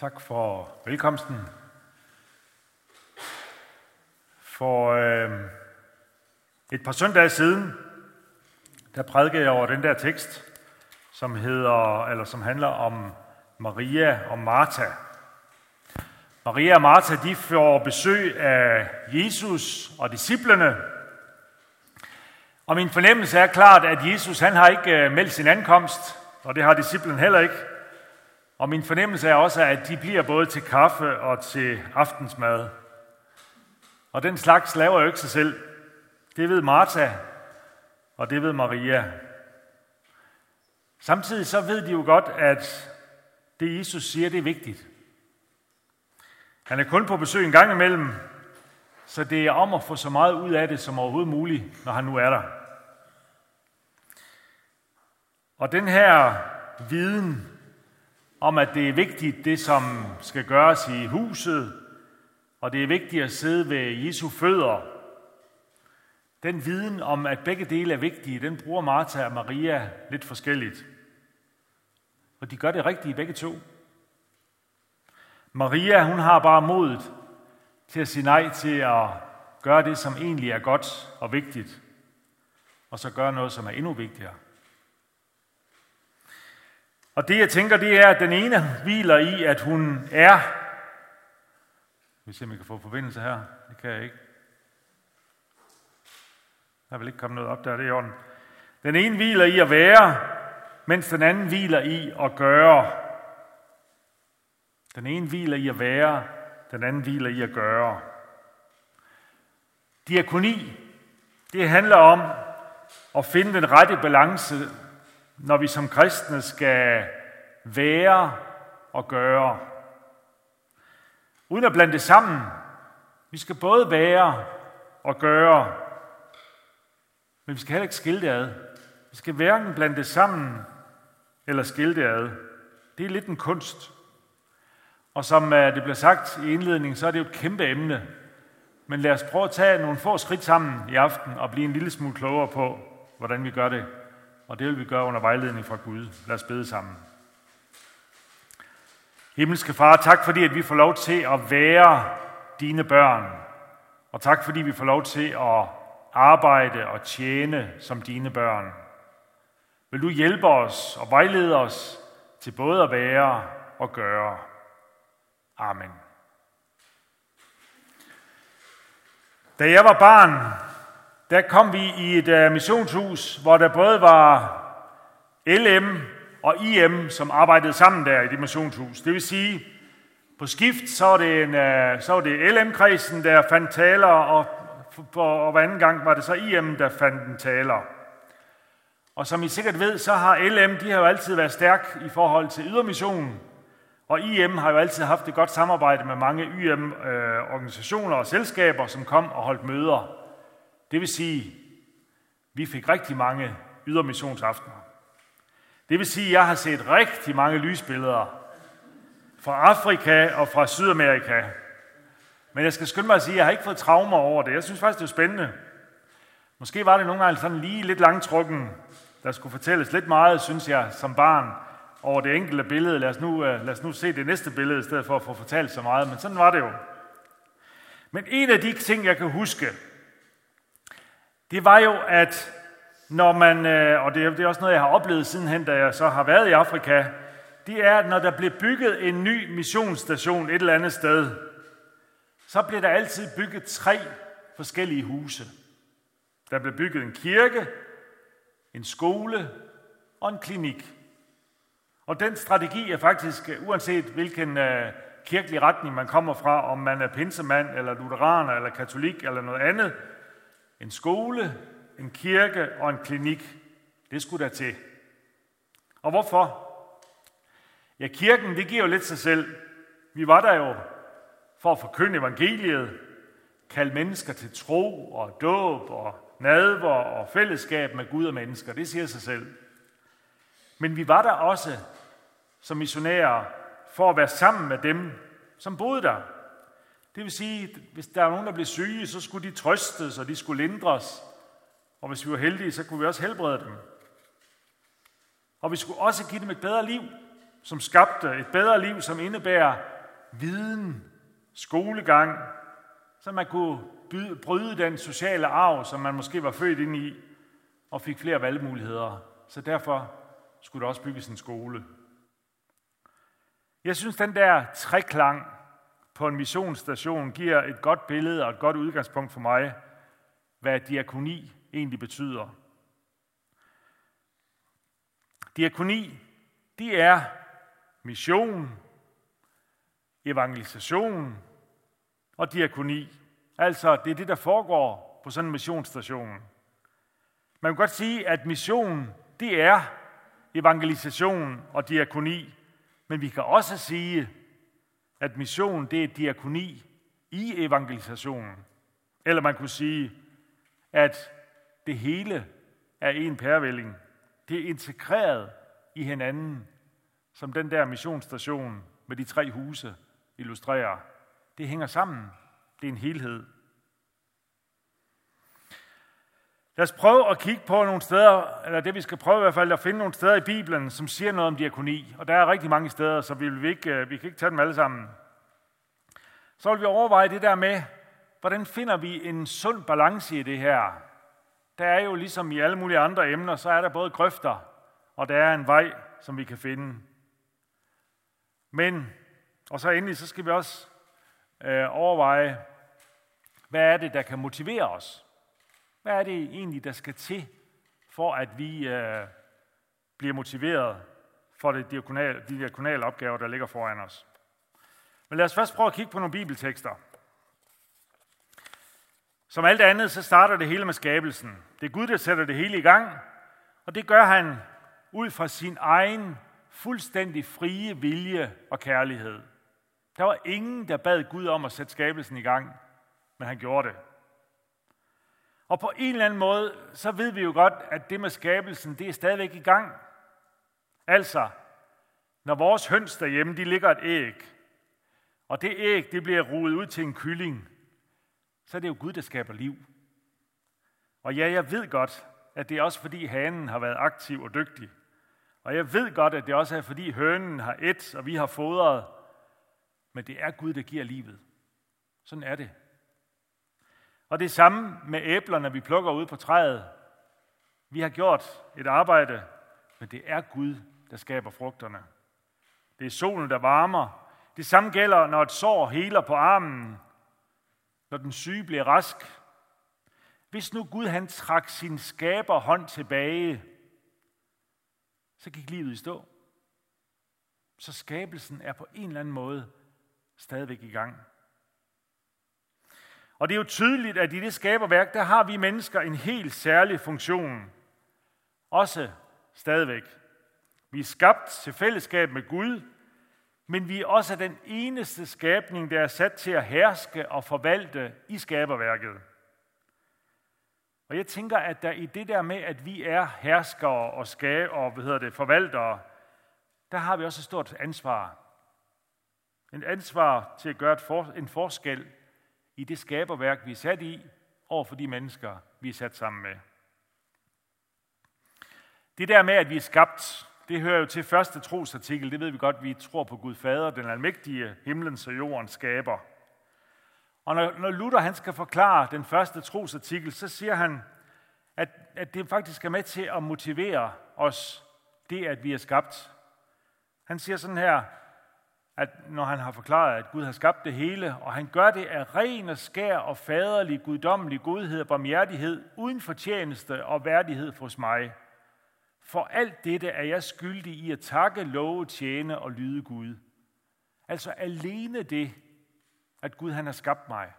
Tak for velkomsten. For øh, et par søndage siden, der prædikede jeg over den der tekst, som hedder, eller som handler om Maria og Martha. Maria og Martha, de får besøg af Jesus og disciplene. Og min fornemmelse er klart, at Jesus han har ikke øh, meldt sin ankomst, og det har disciplen heller ikke. Og min fornemmelse er også, at de bliver både til kaffe og til aftensmad. Og den slags laver jo ikke sig selv. Det ved Martha, og det ved Maria. Samtidig så ved de jo godt, at det Jesus siger, det er vigtigt. Han er kun på besøg en gang imellem, så det er om at få så meget ud af det som overhovedet muligt, når han nu er der. Og den her viden om, at det er vigtigt, det som skal gøres i huset, og det er vigtigt at sidde ved Jesu fødder. Den viden om, at begge dele er vigtige, den bruger Martha og Maria lidt forskelligt. Og de gør det rigtige begge to. Maria, hun har bare modet til at sige nej til at gøre det, som egentlig er godt og vigtigt, og så gøre noget, som er endnu vigtigere. Og det, jeg tænker, det er, at den ene hviler i, at hun er... Vi ser, om vi kan få forbindelse her. Det kan jeg ikke. Der vil ikke komme noget op der, det er i orden. Den ene hviler i at være, mens den anden hviler i at gøre. Den ene hviler i at være, den anden hviler i at gøre. Diakoni, det handler om at finde den rette balance når vi som kristne skal være og gøre. Uden at blande det sammen. Vi skal både være og gøre, men vi skal heller ikke skille det ad. Vi skal hverken blande det sammen eller skille det ad. Det er lidt en kunst. Og som øh, det blev sagt i indledningen, så er det jo et kæmpe emne. Men lad os prøve at tage nogle få skridt sammen i aften og blive en lille smule klogere på, hvordan vi gør det og det vil vi gøre under vejledning fra Gud. Lad os bede sammen. Himmelske Far, tak fordi at vi får lov til at være dine børn. Og tak fordi vi får lov til at arbejde og tjene som dine børn. Vil du hjælpe os og vejlede os til både at være og gøre. Amen. Da jeg var barn, der kom vi i et uh, missionshus, hvor der både var LM og IM, som arbejdede sammen der i det missionshus. Det vil sige, på skift, så var det, en, uh, så var det LM-kredsen, der fandt taler, og, og, og hver anden gang var det så IM, der fandt en taler. Og som I sikkert ved, så har LM, de har jo altid været stærk i forhold til ydermissionen, og IM har jo altid haft et godt samarbejde med mange YM-organisationer øh, og selskaber, som kom og holdt møder. Det vil sige, vi fik rigtig mange ydermissionsaftener. Det vil sige, at jeg har set rigtig mange lysbilleder fra Afrika og fra Sydamerika. Men jeg skal skynde mig at sige, at jeg har ikke fået traumer over det. Jeg synes faktisk, det er spændende. Måske var det nogle gange sådan lige lidt langtrukken. Der skulle fortælles lidt meget, synes jeg, som barn over det enkelte billede. Lad os nu, øh, lad os nu se det næste billede, i stedet for at få fortalt så meget. Men sådan var det jo. Men en af de ting, jeg kan huske, det var jo, at når man, øh, og det er også noget, jeg har oplevet sidenhen, da jeg så har været i Afrika, det er, at når der bliver bygget en ny missionsstation et eller andet sted, så bliver der altid bygget tre forskellige huse. Der bliver bygget en kirke, en skole og en klinik. Og den strategi er faktisk, øh, uanset hvilken øh, kirkelig retning man kommer fra, om man er pinsemand, eller lutheraner, eller katolik, eller noget andet, en skole, en kirke og en klinik. Det skulle der til. Og hvorfor? Ja, kirken, det giver jo lidt sig selv. Vi var der jo for at forkynde evangeliet, kalde mennesker til tro og dåb og nadver og fællesskab med Gud og mennesker. Det siger sig selv. Men vi var der også som missionærer for at være sammen med dem, som boede der. Det vil sige, at hvis der er nogen, der blev syge, så skulle de trøstes, og de skulle lindres. Og hvis vi var heldige, så kunne vi også helbrede dem. Og vi skulle også give dem et bedre liv. som skabte et bedre liv, som indebærer viden, skolegang, så man kunne bryde den sociale arv, som man måske var født ind i, og fik flere valgmuligheder. Så derfor skulle der også bygges en skole. Jeg synes, den der treklang på en missionsstation giver et godt billede og et godt udgangspunkt for mig, hvad diakoni egentlig betyder. Diakoni, det er mission, evangelisation og diakoni. Altså, det er det, der foregår på sådan en missionsstation. Man kan godt sige, at mission, det er evangelisation og diakoni. Men vi kan også sige, at mission, det er diakoni i evangelisationen. Eller man kunne sige, at det hele er en pærevælling. Det er integreret i hinanden, som den der missionsstation med de tre huse illustrerer. Det hænger sammen. Det er en helhed. Lad os prøve at kigge på nogle steder, eller det vi skal prøve i hvert fald, at finde nogle steder i Bibelen, som siger noget om diakoni. Og der er rigtig mange steder, så vi, vil ikke, øh, vi kan ikke tage dem alle sammen. Så vil vi overveje det der med, hvordan finder vi en sund balance i det her? Der er jo ligesom i alle mulige andre emner, så er der både grøfter, og der er en vej, som vi kan finde. Men, og så endelig, så skal vi også øh, overveje, hvad er det, der kan motivere os? Hvad er det egentlig, der skal til, for at vi øh, bliver motiveret for det diakonale, de diakonale opgaver, der ligger foran os? Men lad os først prøve at kigge på nogle bibeltekster. Som alt andet, så starter det hele med skabelsen. Det er Gud, der sætter det hele i gang, og det gør han ud fra sin egen fuldstændig frie vilje og kærlighed. Der var ingen, der bad Gud om at sætte skabelsen i gang, men han gjorde det. Og på en eller anden måde, så ved vi jo godt, at det med skabelsen, det er stadigvæk i gang. Altså, når vores høns derhjemme, de ligger et æg, og det æg, det bliver ruet ud til en kylling, så er det jo Gud, der skaber liv. Og ja, jeg ved godt, at det er også fordi hanen har været aktiv og dygtig. Og jeg ved godt, at det også er fordi hønen har et, og vi har fodret. Men det er Gud, der giver livet. Sådan er det. Og det samme med æblerne, vi plukker ud på træet. Vi har gjort et arbejde, men det er Gud, der skaber frugterne. Det er solen, der varmer. Det samme gælder, når et sår heler på armen, når den syge bliver rask. Hvis nu Gud han trak sin skaberhånd tilbage, så gik livet i stå. Så skabelsen er på en eller anden måde stadigvæk i gang. Og det er jo tydeligt, at i det skaberværk, der har vi mennesker en helt særlig funktion. Også stadigvæk. Vi er skabt til fællesskab med Gud, men vi er også den eneste skabning, der er sat til at herske og forvalte i skaberværket. Og jeg tænker, at der i det der med, at vi er herskere og, skab, og hvad hedder det, forvaltere, der har vi også et stort ansvar. En ansvar til at gøre et for, en forskel i det skaberværk, vi er sat i, over for de mennesker, vi er sat sammen med. Det der med, at vi er skabt, det hører jo til første trosartikel. Det ved vi godt, vi tror på Gud Fader, den almægtige himlens og jordens skaber. Og når, når Luther han skal forklare den første trosartikel, så siger han, at, at det faktisk er med til at motivere os, det at vi er skabt. Han siger sådan her, at når han har forklaret, at Gud har skabt det hele, og han gør det af ren og skær og faderlig, guddommelig godhed og barmhjertighed, uden fortjeneste og værdighed hos mig. For alt dette er jeg skyldig i at takke, love, tjene og lyde Gud. Altså alene det, at Gud han har skabt mig,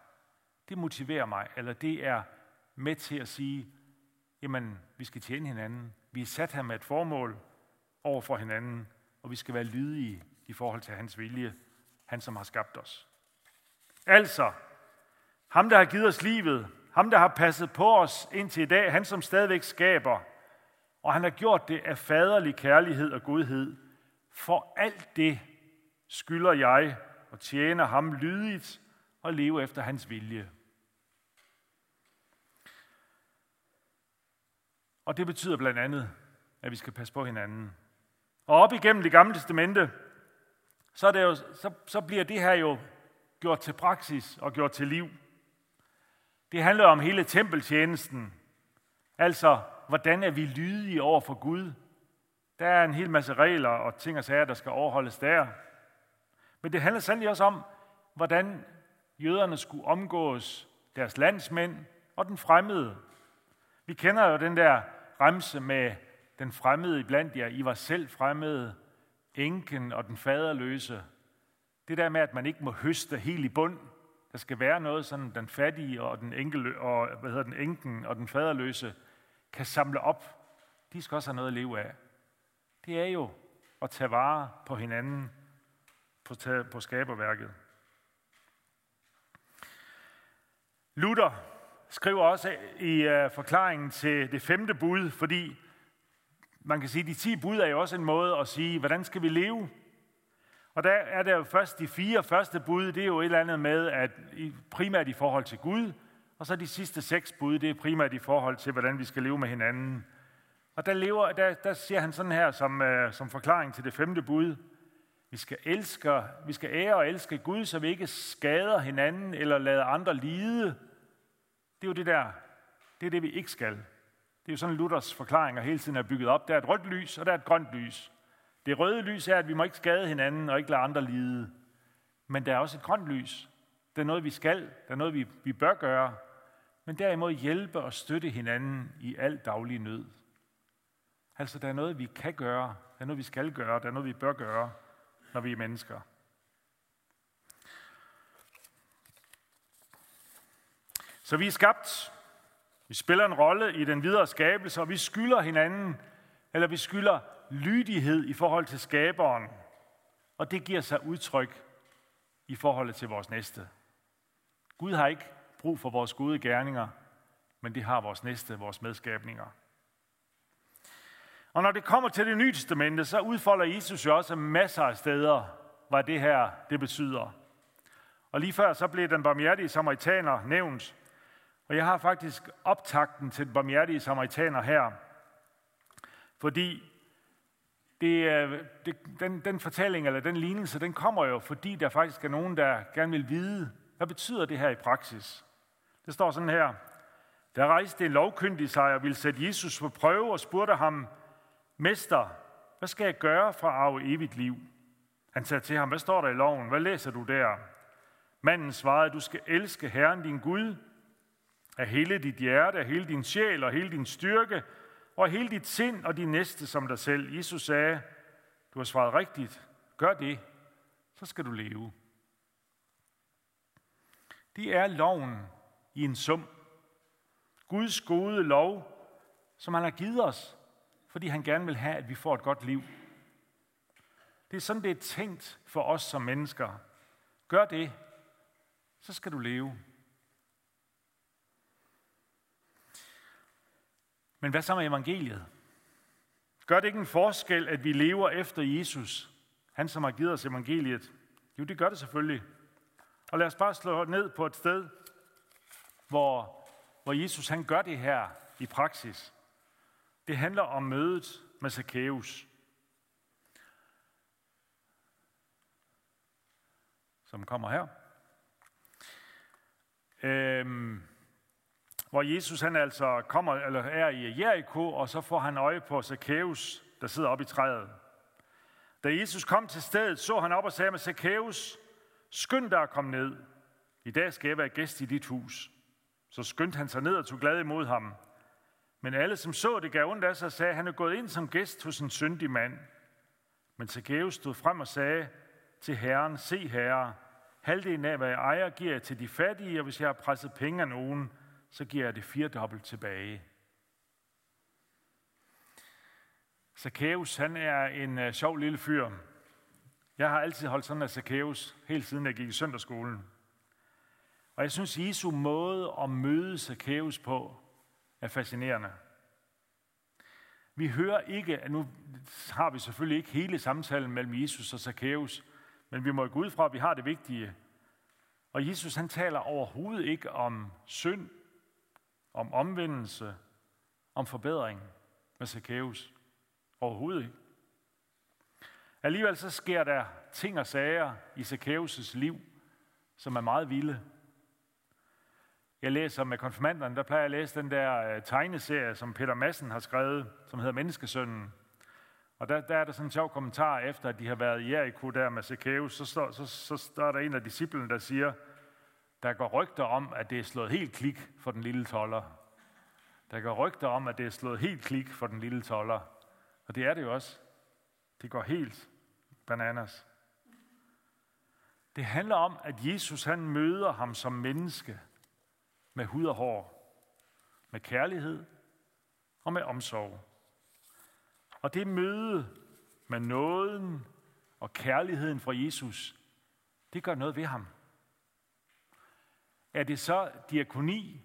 det motiverer mig, eller det er med til at sige, jamen, vi skal tjene hinanden. Vi er sat her med et formål over for hinanden, og vi skal være lydige i forhold til hans vilje, han som har skabt os. Altså, ham der har givet os livet, ham der har passet på os indtil i dag, han som stadigvæk skaber, og han har gjort det af faderlig kærlighed og godhed. For alt det skylder jeg og tjener ham lydigt og leve efter hans vilje. Og det betyder blandt andet, at vi skal passe på hinanden. Og op igennem det gamle testamente, så, er det jo, så, så bliver det her jo gjort til praksis og gjort til liv. Det handler om hele tempeltjenesten. Altså, hvordan er vi lydige over for Gud? Der er en hel masse regler og ting og sager, der skal overholdes der. Men det handler sandelig også om, hvordan jøderne skulle omgås deres landsmænd og den fremmede. Vi kender jo den der remse med den fremmede i blandt jer. I var selv fremmede, enken og den faderløse. Det der med, at man ikke må høste helt i bund. Der skal være noget, sådan den fattige og den, enkel, og, hvad hedder den enken og den faderløse kan samle op. De skal også have noget at leve af. Det er jo at tage vare på hinanden på, på skaberværket. Luther skriver også i uh, forklaringen til det femte bud, fordi man kan sige, at de ti bud er jo også en måde at sige, hvordan skal vi leve? Og der er der jo først de fire første bud, det er jo et eller andet med, at primært i forhold til Gud, og så de sidste seks bud, det er primært i forhold til, hvordan vi skal leve med hinanden. Og der, lever, der, der siger han sådan her som, uh, som forklaring til det femte bud. Vi skal, elske, vi skal ære og elske Gud, så vi ikke skader hinanden eller lader andre lide. Det er jo det der, det er det, vi ikke skal. Det er jo sådan, Luthers forklaringer hele tiden er bygget op. Der er et rødt lys, og der er et grønt lys. Det røde lys er, at vi må ikke skade hinanden og ikke lade andre lide. Men der er også et grønt lys. Det er noget, vi skal. Det er noget, vi, vi bør gøre. Men derimod hjælpe og støtte hinanden i al daglig nød. Altså, der er noget, vi kan gøre. Der er noget, vi skal gøre. Der er noget, vi bør gøre, når vi er mennesker. Så vi er skabt. Vi spiller en rolle i den videre skabelse, og vi skylder hinanden, eller vi skylder lydighed i forhold til skaberen. Og det giver sig udtryk i forholdet til vores næste. Gud har ikke brug for vores gode gerninger, men det har vores næste, vores medskabninger. Og når det kommer til det nye testamente, så udfolder Jesus jo også masser af steder, hvad det her det betyder. Og lige før så blev den barmhjertige samaritaner nævnt. Og jeg har faktisk optakten til den barmhjertige samaritaner her. Fordi det, det, den, den fortælling eller den lignelse, den kommer jo, fordi der faktisk er nogen, der gerne vil vide, hvad betyder det her i praksis. Det står sådan her. Der rejste en lovkyndig sig og ville sætte Jesus på prøve og spurgte ham, Mester, hvad skal jeg gøre for at arve evigt liv? Han sagde til ham, hvad står der i loven? Hvad læser du der? Manden svarede, du skal elske Herren din Gud af hele dit hjerte, af hele din sjæl og hele din styrke, og af hele dit sind og din næste som dig selv. Jesus sagde, du har svaret rigtigt. Gør det, så skal du leve. Det er loven i en sum. Guds gode lov, som han har givet os, fordi han gerne vil have, at vi får et godt liv. Det er sådan, det er tænkt for os som mennesker. Gør det, så skal du leve. Men hvad så med evangeliet? Gør det ikke en forskel, at vi lever efter Jesus, han som har givet os evangeliet? Jo, det gør det selvfølgelig. Og lad os bare slå ned på et sted, hvor, hvor Jesus han gør det her i praksis. Det handler om mødet med Zacchaeus. Som kommer her. Øhm, hvor Jesus han altså kommer, eller er i Jericho, og så får han øje på Zacchaeus, der sidder oppe i træet. Da Jesus kom til stedet, så han op og sagde med Zacchaeus, skynd dig at komme ned. I dag skal jeg være gæst i dit hus. Så skyndte han sig ned og tog glad imod ham. Men alle, som så det, gav ondt af sig og sagde, han er gået ind som gæst hos en syndig mand. Men Zacchaeus stod frem og sagde til Herren, se herre, halvdelen af, hvad jeg ejer, giver jeg til de fattige, og hvis jeg har presset penge af nogen, så giver jeg det firedobbelt tilbage. Zacchaeus, han er en uh, sjov lille fyr. Jeg har altid holdt sådan af Zacchaeus, helt siden jeg gik i søndagsskolen. Og jeg synes, Jesu måde at møde Zacchaeus på, er fascinerende. Vi hører ikke, at nu har vi selvfølgelig ikke hele samtalen mellem Jesus og Zacchaeus, men vi må gå ud fra, at vi har det vigtige. Og Jesus han taler overhovedet ikke om synd om omvendelse, om forbedring med Zacchaeus. Overhovedet ikke. Alligevel så sker der ting og sager i Zacchaeus' liv, som er meget vilde. Jeg læser med konfirmanderne, der plejer jeg at læse den der øh, tegneserie, som Peter Madsen har skrevet, som hedder Menneskesønnen. Og der, der er der sådan en sjov kommentar, efter at de har været i Jericho der med Zacchaeus, så står, så, så står der en af disciplene, der siger, der går rygter om, at det er slået helt klik for den lille toller. Der går rygter om, at det er slået helt klik for den lille toller. Og det er det jo også. Det går helt bananas. Det handler om, at Jesus han møder ham som menneske med hud og hår, med kærlighed og med omsorg. Og det møde med nåden og kærligheden fra Jesus, det gør noget ved ham. Er det så diakoni?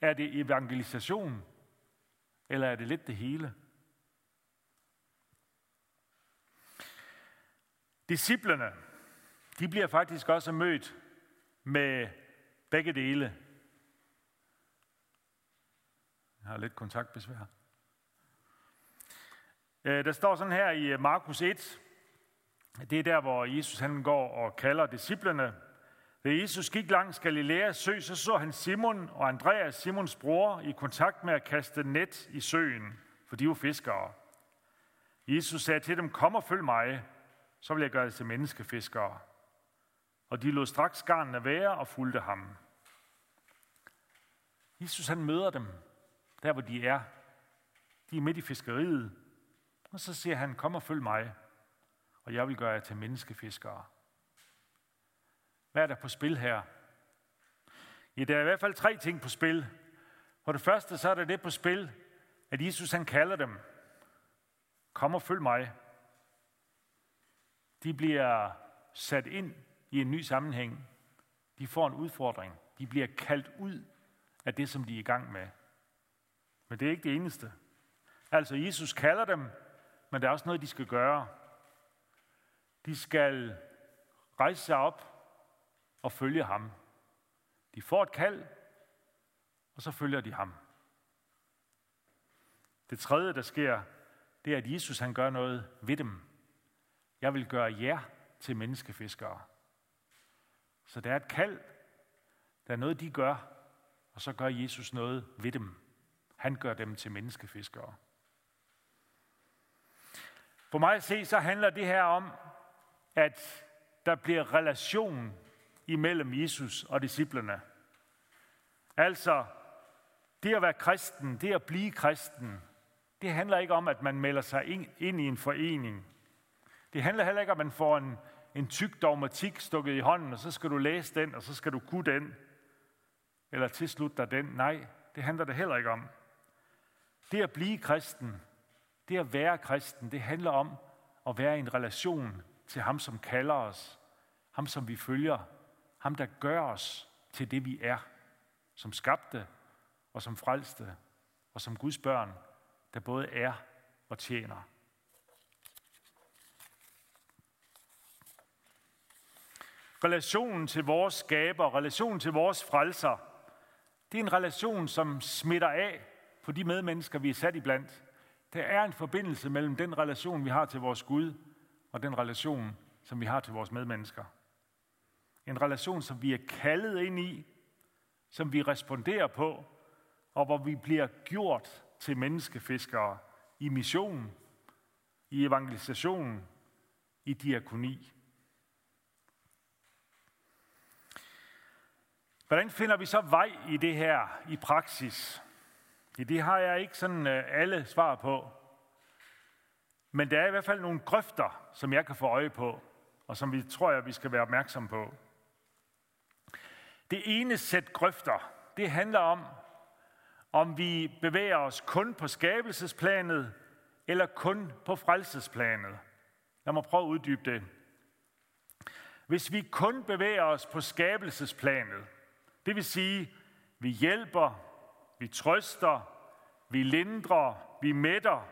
Er det evangelisation? Eller er det lidt det hele? Disciplerne, de bliver faktisk også mødt med begge dele. Jeg har lidt kontaktbesvær. Øh, der står sådan her i Markus 1, det er der, hvor Jesus han går og kalder disciplerne. Da Jesus gik langs Galileas sø, så så han Simon og Andreas, Simons bror, i kontakt med at kaste net i søen, for de var fiskere. Jesus sagde til dem, kom og følg mig, så vil jeg gøre det til menneskefiskere. Og de lod straks garnene være og fulgte ham. Jesus han møder dem, der hvor de er. De er midt i fiskeriet. Og så siger han, kom og følg mig, og jeg vil gøre jer til menneskefiskere. Hvad er der på spil her? Ja, der er i hvert fald tre ting på spil. For det første, så er der det på spil, at Jesus han kalder dem, kom og følg mig. De bliver sat ind i en ny sammenhæng. De får en udfordring. De bliver kaldt ud af det, som de er i gang med. Men det er ikke det eneste. Altså, Jesus kalder dem, men der er også noget, de skal gøre. De skal rejse sig op og følge ham. De får et kald, og så følger de ham. Det tredje, der sker, det er, at Jesus han gør noget ved dem. Jeg vil gøre jer til menneskefiskere. Så der er et kald, der er noget, de gør, og så gør Jesus noget ved dem. Han gør dem til menneskefiskere. For mig at se, så handler det her om, at der bliver relation imellem Jesus og disciplerne. Altså, det at være kristen, det at blive kristen, det handler ikke om, at man melder sig ind i en forening. Det handler heller ikke om, at man får en, en tyk dogmatik stukket i hånden, og så skal du læse den, og så skal du kunne den, eller tilslutte dig den. Nej, det handler det heller ikke om. Det at blive kristen, det at være kristen, det handler om at være i en relation til ham, som kalder os, ham, som vi følger, ham, der gør os til det, vi er, som skabte og som frelste og som Guds børn, der både er og tjener. Relationen til vores skaber, relationen til vores frelser, det er en relation, som smitter af på de medmennesker, vi er sat i blandt. Der er en forbindelse mellem den relation, vi har til vores Gud, og den relation, som vi har til vores medmennesker. En relation, som vi er kaldet ind i, som vi responderer på, og hvor vi bliver gjort til menneskefiskere i mission, i evangelisation, i diakoni. Hvordan finder vi så vej i det her i praksis? Ja, det har jeg ikke sådan øh, alle svar på. Men der er i hvert fald nogle grøfter, som jeg kan få øje på, og som vi tror jeg, vi skal være opmærksom på. Det ene sæt grøfter, det handler om, om vi bevæger os kun på skabelsesplanet, eller kun på frelsesplanet. Lad mig prøve at uddybe det. Hvis vi kun bevæger os på skabelsesplanet, det vil sige, vi hjælper, vi trøster, vi lindrer, vi mætter,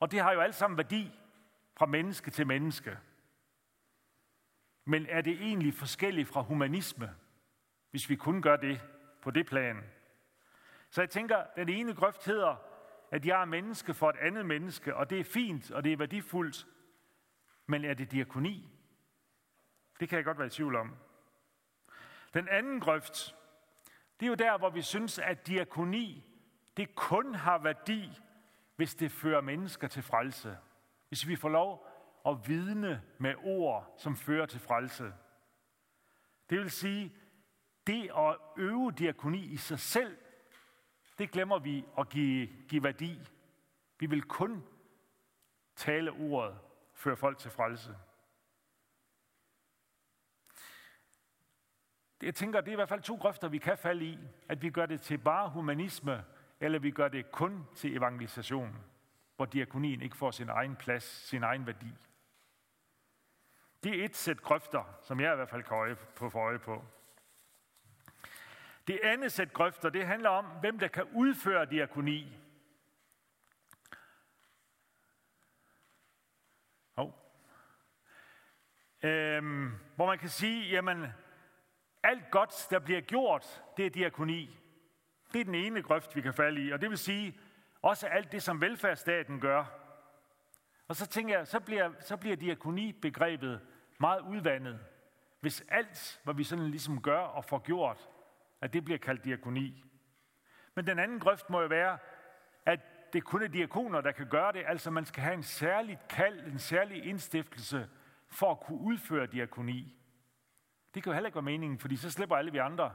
og det har jo alt sammen værdi fra menneske til menneske. Men er det egentlig forskelligt fra humanisme, hvis vi kun gør det på det plan? Så jeg tænker, den ene grøft hedder, at jeg er menneske for et andet menneske, og det er fint, og det er værdifuldt. Men er det diakoni? Det kan jeg godt være i tvivl om. Den anden grøft, det er jo der, hvor vi synes, at diakoni, det kun har værdi, hvis det fører mennesker til frelse. Hvis vi får lov at vidne med ord, som fører til frelse. Det vil sige, det at øve diakoni i sig selv, det glemmer vi at give, give værdi. Vi vil kun tale ordet, føre folk til frelse. Jeg tænker, det er i hvert fald to grøfter, vi kan falde i. At vi gør det til bare humanisme, eller vi gør det kun til evangelisation, hvor diakonien ikke får sin egen plads, sin egen værdi. Det er et sæt grøfter, som jeg i hvert fald kan øje på for øje på. Det andet sæt grøfter, det handler om, hvem der kan udføre diakoni. Oh. Øhm, hvor man kan sige, jamen, alt godt, der bliver gjort, det er diakoni. Det er den ene grøft, vi kan falde i. Og det vil sige, også alt det, som velfærdsstaten gør. Og så tænker jeg, så bliver, så bliver diakoni-begrebet meget udvandet. Hvis alt, hvad vi sådan ligesom gør og får gjort, at det bliver kaldt diakoni. Men den anden grøft må jo være, at det kun er diakoner, der kan gøre det. Altså man skal have en særlig kald, en særlig indstiftelse for at kunne udføre diakoni. Det kan jo heller ikke være meningen, fordi så slipper alle vi andre.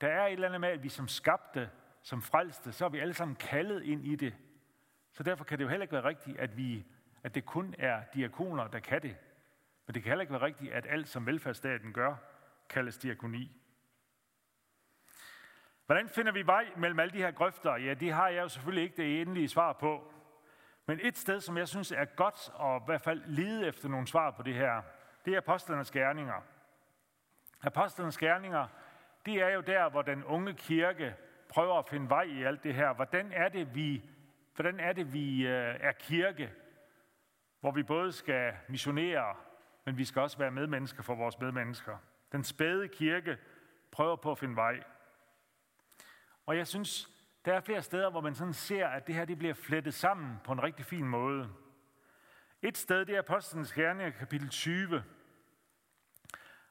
Der er et eller andet med, at vi som skabte, som frelste, så er vi alle sammen kaldet ind i det. Så derfor kan det jo heller ikke være rigtigt, at, vi, at det kun er diakoner, der kan det. Men det kan heller ikke være rigtigt, at alt, som velfærdsstaten gør, kaldes diakoni. Hvordan finder vi vej mellem alle de her grøfter? Ja, det har jeg jo selvfølgelig ikke det endelige svar på. Men et sted, som jeg synes er godt at i hvert fald lede efter nogle svar på det her, det er apostlenes gerninger. Apostlenes gerninger, det er jo der, hvor den unge kirke prøver at finde vej i alt det her. Hvordan er det, vi, hvordan er, det, vi øh, er kirke, hvor vi både skal missionere, men vi skal også være medmennesker for vores medmennesker. Den spæde kirke prøver på at finde vej. Og jeg synes, der er flere steder, hvor man sådan ser, at det her det bliver flettet sammen på en rigtig fin måde. Et sted, det er Apostlenes Gerninger, kapitel 20,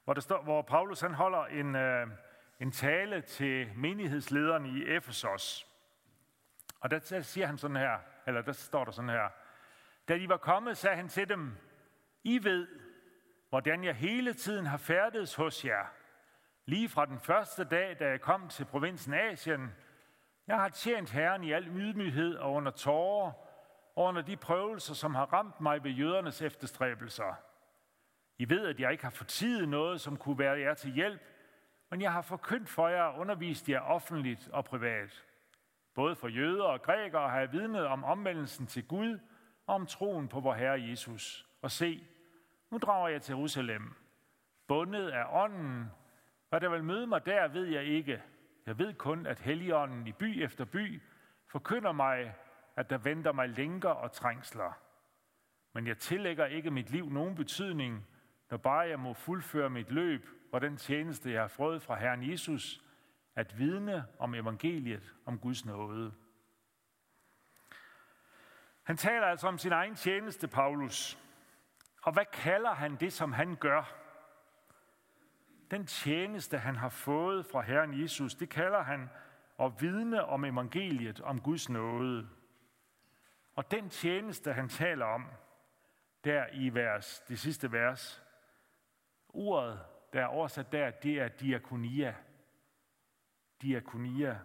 hvor, der står, hvor Paulus han holder en, øh, en tale til menighedslederen i Efesos. Og der siger han sådan her, eller der står der sådan her, da de var kommet, sagde han til dem, I ved, hvordan jeg hele tiden har færdedes hos jer, lige fra den første dag, da jeg kom til provinsen Asien. Jeg har tjent Herren i al ydmyghed og under tårer, og under de prøvelser, som har ramt mig ved jødernes efterstræbelser. I ved, at jeg ikke har fortidet noget, som kunne være jer til hjælp, men jeg har forkyndt for jer og undervist jer offentligt og privat. Både for jøder og grækere har jeg vidnet om omvendelsen til Gud og om troen på vor Herre Jesus. Og se, nu drager jeg til Jerusalem, bundet af ånden. Hvad der vil møde mig der, ved jeg ikke. Jeg ved kun, at Helligånden i by efter by forkynder mig, at der venter mig lænker og trængsler. Men jeg tillægger ikke mit liv nogen betydning, når bare jeg må fuldføre mit løb og den tjeneste, jeg har fået fra Herren Jesus, at vidne om evangeliet om Guds nåde. Han taler altså om sin egen tjeneste, Paulus. Og hvad kalder han det, som han gør? Den tjeneste, han har fået fra Herren Jesus, det kalder han at vidne om evangeliet, om Guds nåde. Og den tjeneste, han taler om, der i vers, det sidste vers, ordet, der er oversat der, det er diakonia. Diakonia.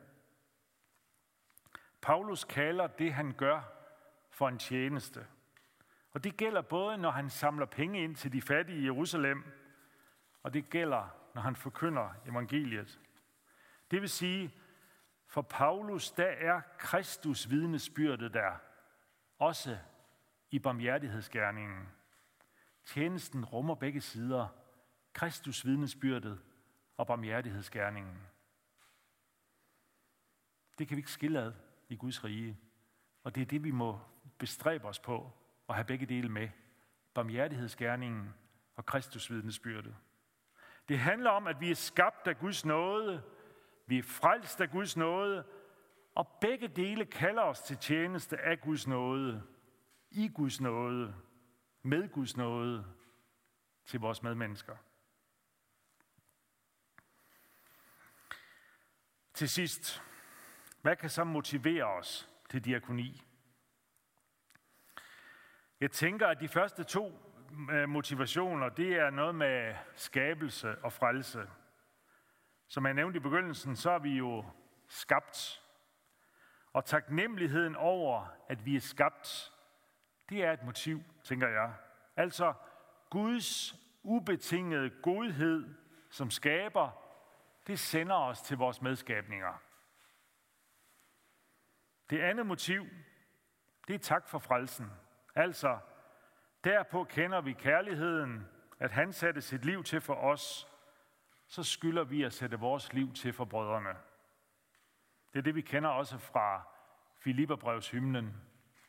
Paulus kalder det, han gør, for en tjeneste. Og det gælder både, når han samler penge ind til de fattige i Jerusalem, og det gælder, når han forkynder evangeliet. Det vil sige, for Paulus, der er Kristus vidnesbyrde der, også i barmhjertighedsgærningen. Tjenesten rummer begge sider, Kristus vidnesbyrdet og barmhjertighedsgærningen. Det kan vi ikke skille ad i Guds rige. Og det er det, vi må bestræbe os på at have begge dele med. Barmhjertighedsgærningen og Kristus vidnesbyrdet. Det handler om, at vi er skabt af Guds nåde, vi er frelst af Guds nåde, og begge dele kalder os til tjeneste af Guds nåde, i Guds nåde. med Guds nåde til vores medmennesker. Til sidst, hvad kan så motivere os til diakoni? Jeg tænker, at de første to motivationer, det er noget med skabelse og frelse. Som jeg nævnte i begyndelsen, så er vi jo skabt. Og taknemmeligheden over, at vi er skabt, det er et motiv, tænker jeg. Altså Guds ubetingede godhed, som skaber, det sender os til vores medskabninger. Det andet motiv, det er tak for frelsen. Altså, derpå kender vi kærligheden, at han satte sit liv til for os, så skylder vi at sætte vores liv til for brødrene. Det er det, vi kender også fra Filipperbrevs hymnen,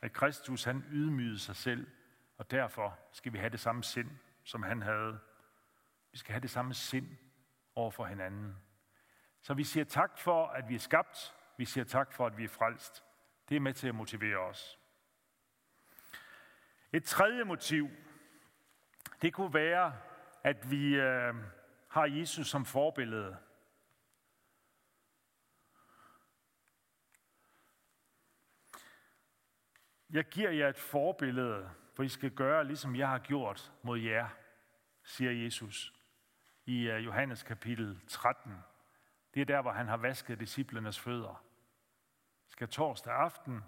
at Kristus han ydmygede sig selv, og derfor skal vi have det samme sind, som han havde. Vi skal have det samme sind over for hinanden. Så vi siger tak for, at vi er skabt. Vi siger tak for, at vi er frelst. Det er med til at motivere os. Et tredje motiv, det kunne være, at vi øh, har Jesus som forbillede. Jeg giver jer et forbillede, for I skal gøre, ligesom jeg har gjort mod jer, siger Jesus i øh, Johannes kapitel 13. Det er der, hvor han har vasket disciplernes fødder. Skal torsdag aften,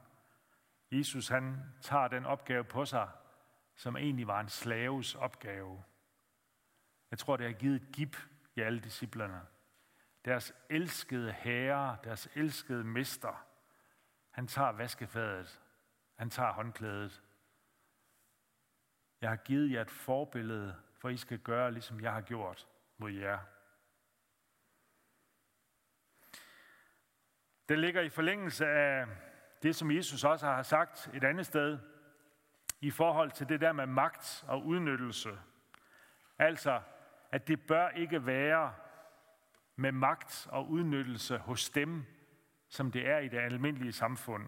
Jesus han tager den opgave på sig, som egentlig var en slaves opgave. Jeg tror, det har givet et i alle disciplerne. Deres elskede herre, deres elskede mester, han tager vaskefadet, han tager håndklædet. Jeg har givet jer et forbillede, for I skal gøre, ligesom jeg har gjort mod jer. Det ligger i forlængelse af det, som Jesus også har sagt et andet sted, i forhold til det der med magt og udnyttelse. Altså, at det bør ikke være med magt og udnyttelse hos dem, som det er i det almindelige samfund.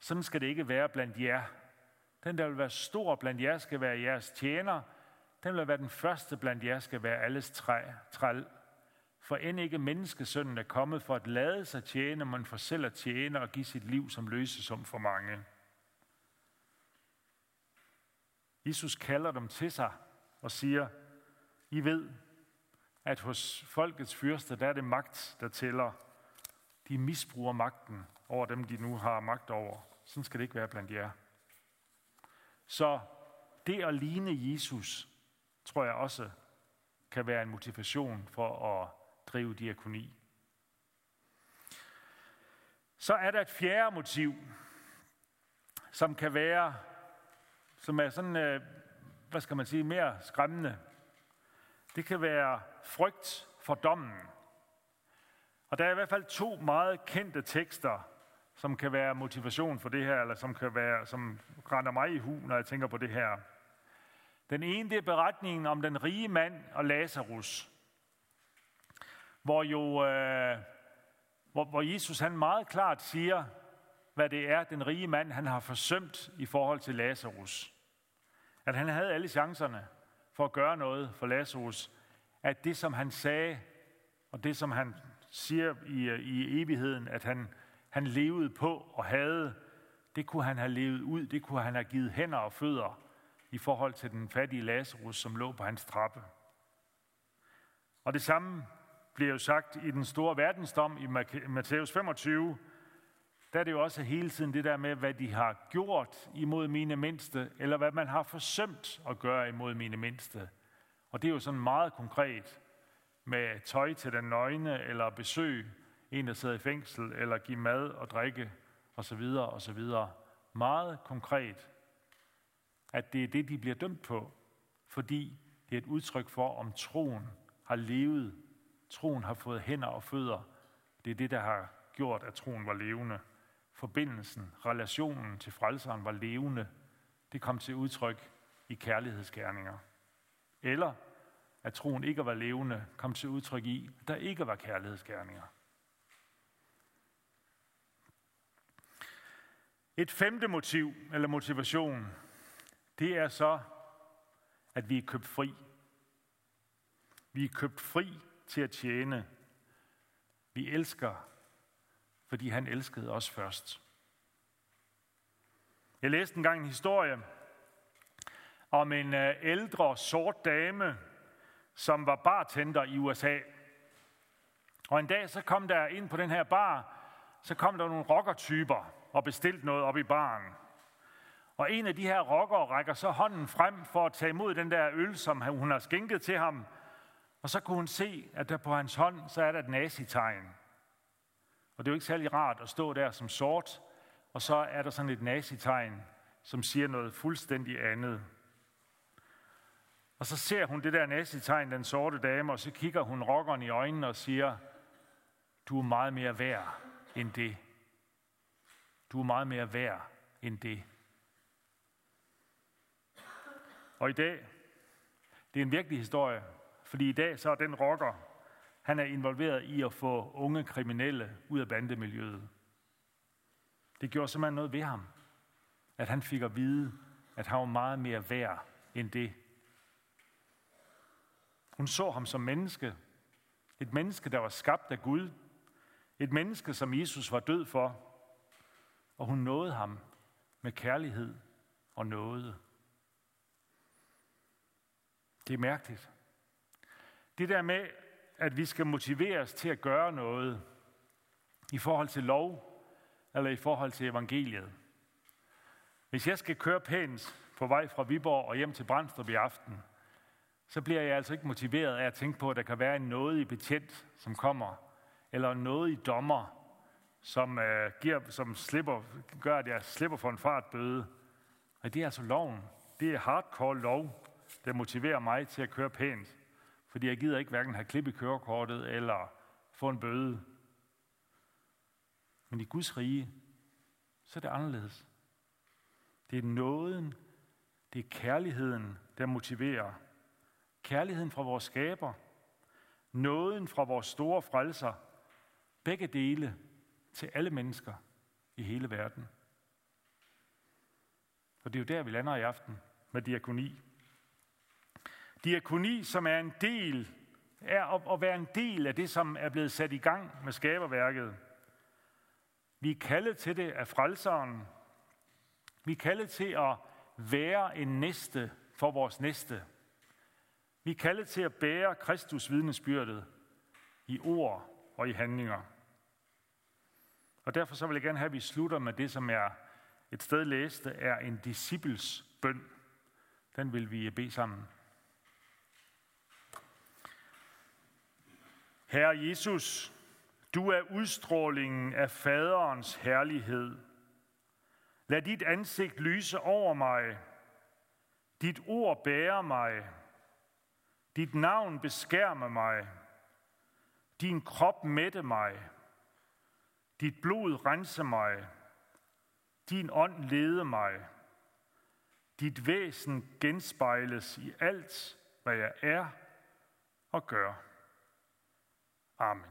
Sådan skal det ikke være blandt jer. Den, der vil være stor blandt jer, skal være jeres tjener. Den der vil være den første blandt jer, skal være alles træ, træl. For end ikke menneskesønnen er kommet for at lade sig tjene, men for selv at tjene og give sit liv som løsesum for mange. Jesus kalder dem til sig og siger, I ved, at hos folkets fyrste, der er det magt, der tæller. De misbruger magten over dem, de nu har magt over. Sådan skal det ikke være blandt jer. Så det at ligne Jesus, tror jeg også, kan være en motivation for at drive diakoni. Så er der et fjerde motiv, som kan være, som er sådan, øh, hvad skal man sige, mere skræmmende. Det kan være frygt for dommen. Og der er i hvert fald to meget kendte tekster, som kan være motivation for det her, eller som kan være, som render mig i hu, når jeg tænker på det her. Den ene, det er beretningen om den rige mand og Lazarus hvor jo øh, hvor, hvor Jesus han meget klart siger, hvad det er, den rige mand han har forsømt i forhold til Lazarus. At han havde alle chancerne for at gøre noget for Lazarus. At det, som han sagde, og det, som han siger i, i evigheden, at han, han levede på og havde, det kunne han have levet ud, det kunne han have givet hænder og fødder i forhold til den fattige Lazarus, som lå på hans trappe. Og det samme bliver jo sagt i den store verdensdom i Matthæus 25, der er det jo også hele tiden det der med, hvad de har gjort imod mine mindste, eller hvad man har forsømt at gøre imod mine mindste. Og det er jo sådan meget konkret med tøj til den nøgne, eller besøg en, der sidder i fængsel, eller give mad og drikke, osv. osv. Meget konkret, at det er det, de bliver dømt på, fordi det er et udtryk for, om troen har levet Troen har fået hænder og fødder. Det er det, der har gjort, at troen var levende. Forbindelsen, relationen til frelseren var levende. Det kom til udtryk i kærlighedsgerninger. Eller at troen ikke var levende, kom til udtryk i, at der ikke var kærlighedsgerninger. Et femte motiv eller motivation, det er så, at vi er købt fri. Vi er købt fri til at tjene. Vi elsker, fordi han elskede os først. Jeg læste engang en historie om en øh, ældre sort dame, som var bartender i USA. Og en dag så kom der ind på den her bar, så kom der nogle rockertyper og bestilte noget op i baren. Og en af de her rockere rækker så hånden frem for at tage imod den der øl, som hun har skænket til ham. Og så kunne hun se, at der på hans hånd, så er der et nazitegn. Og det er jo ikke særlig rart at stå der som sort, og så er der sådan et nazitegn, som siger noget fuldstændig andet. Og så ser hun det der nazitegn, den sorte dame, og så kigger hun rockeren i øjnene og siger, du er meget mere værd end det. Du er meget mere værd end det. Og i dag, det er en virkelig historie, fordi i dag så er den rocker, han er involveret i at få unge kriminelle ud af bandemiljøet. Det gjorde simpelthen noget ved ham, at han fik at vide, at han var meget mere værd end det. Hun så ham som menneske. Et menneske, der var skabt af Gud. Et menneske, som Jesus var død for. Og hun nåede ham med kærlighed og nåde. Det er mærkeligt. Det der med, at vi skal motiveres til at gøre noget i forhold til lov eller i forhold til evangeliet. Hvis jeg skal køre pænt på vej fra Viborg og hjem til Brandstrup i aften, så bliver jeg altså ikke motiveret af at tænke på, at der kan være en noget i betjent, som kommer, eller noget i dommer, som, øh, giver, som slipper, gør, at jeg slipper for en fartbøde. Og det er altså loven. Det er hardcore lov, der motiverer mig til at køre pænt. Fordi jeg gider ikke hverken have klip i kørekortet eller få en bøde. Men i Guds rige, så er det anderledes. Det er nåden, det er kærligheden, der motiverer. Kærligheden fra vores skaber, nåden fra vores store frelser, begge dele til alle mennesker i hele verden. Og det er jo der, vi lander i aften med diakoni. Diakoni, som er en del, er at være en del af det, som er blevet sat i gang med skaberværket. Vi er kaldet til det af frelseren. Vi er kaldet til at være en næste for vores næste. Vi er kaldet til at bære Kristus vidnesbyrdet i ord og i handlinger. Og derfor så vil jeg gerne have, at vi slutter med det, som er et sted læste, er en disciples bøn. Den vil vi bede sammen. Herre Jesus, du er udstrålingen af faderens herlighed. Lad dit ansigt lyse over mig. Dit ord bærer mig. Dit navn beskærme mig. Din krop mætte mig. Dit blod rense mig. Din ånd lede mig. Dit væsen genspejles i alt, hvad jeg er og gør. Amen.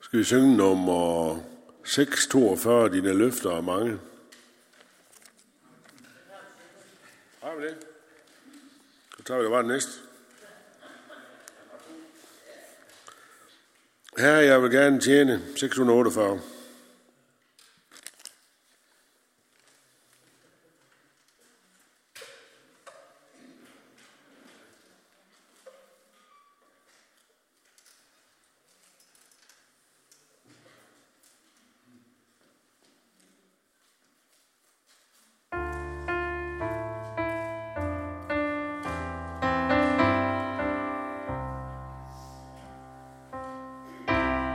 Skal vi synge nummer 642, dine løfter er mange? Har vi det? Så tager vi da bare den næste. Her, jeg vil gerne tjene 648.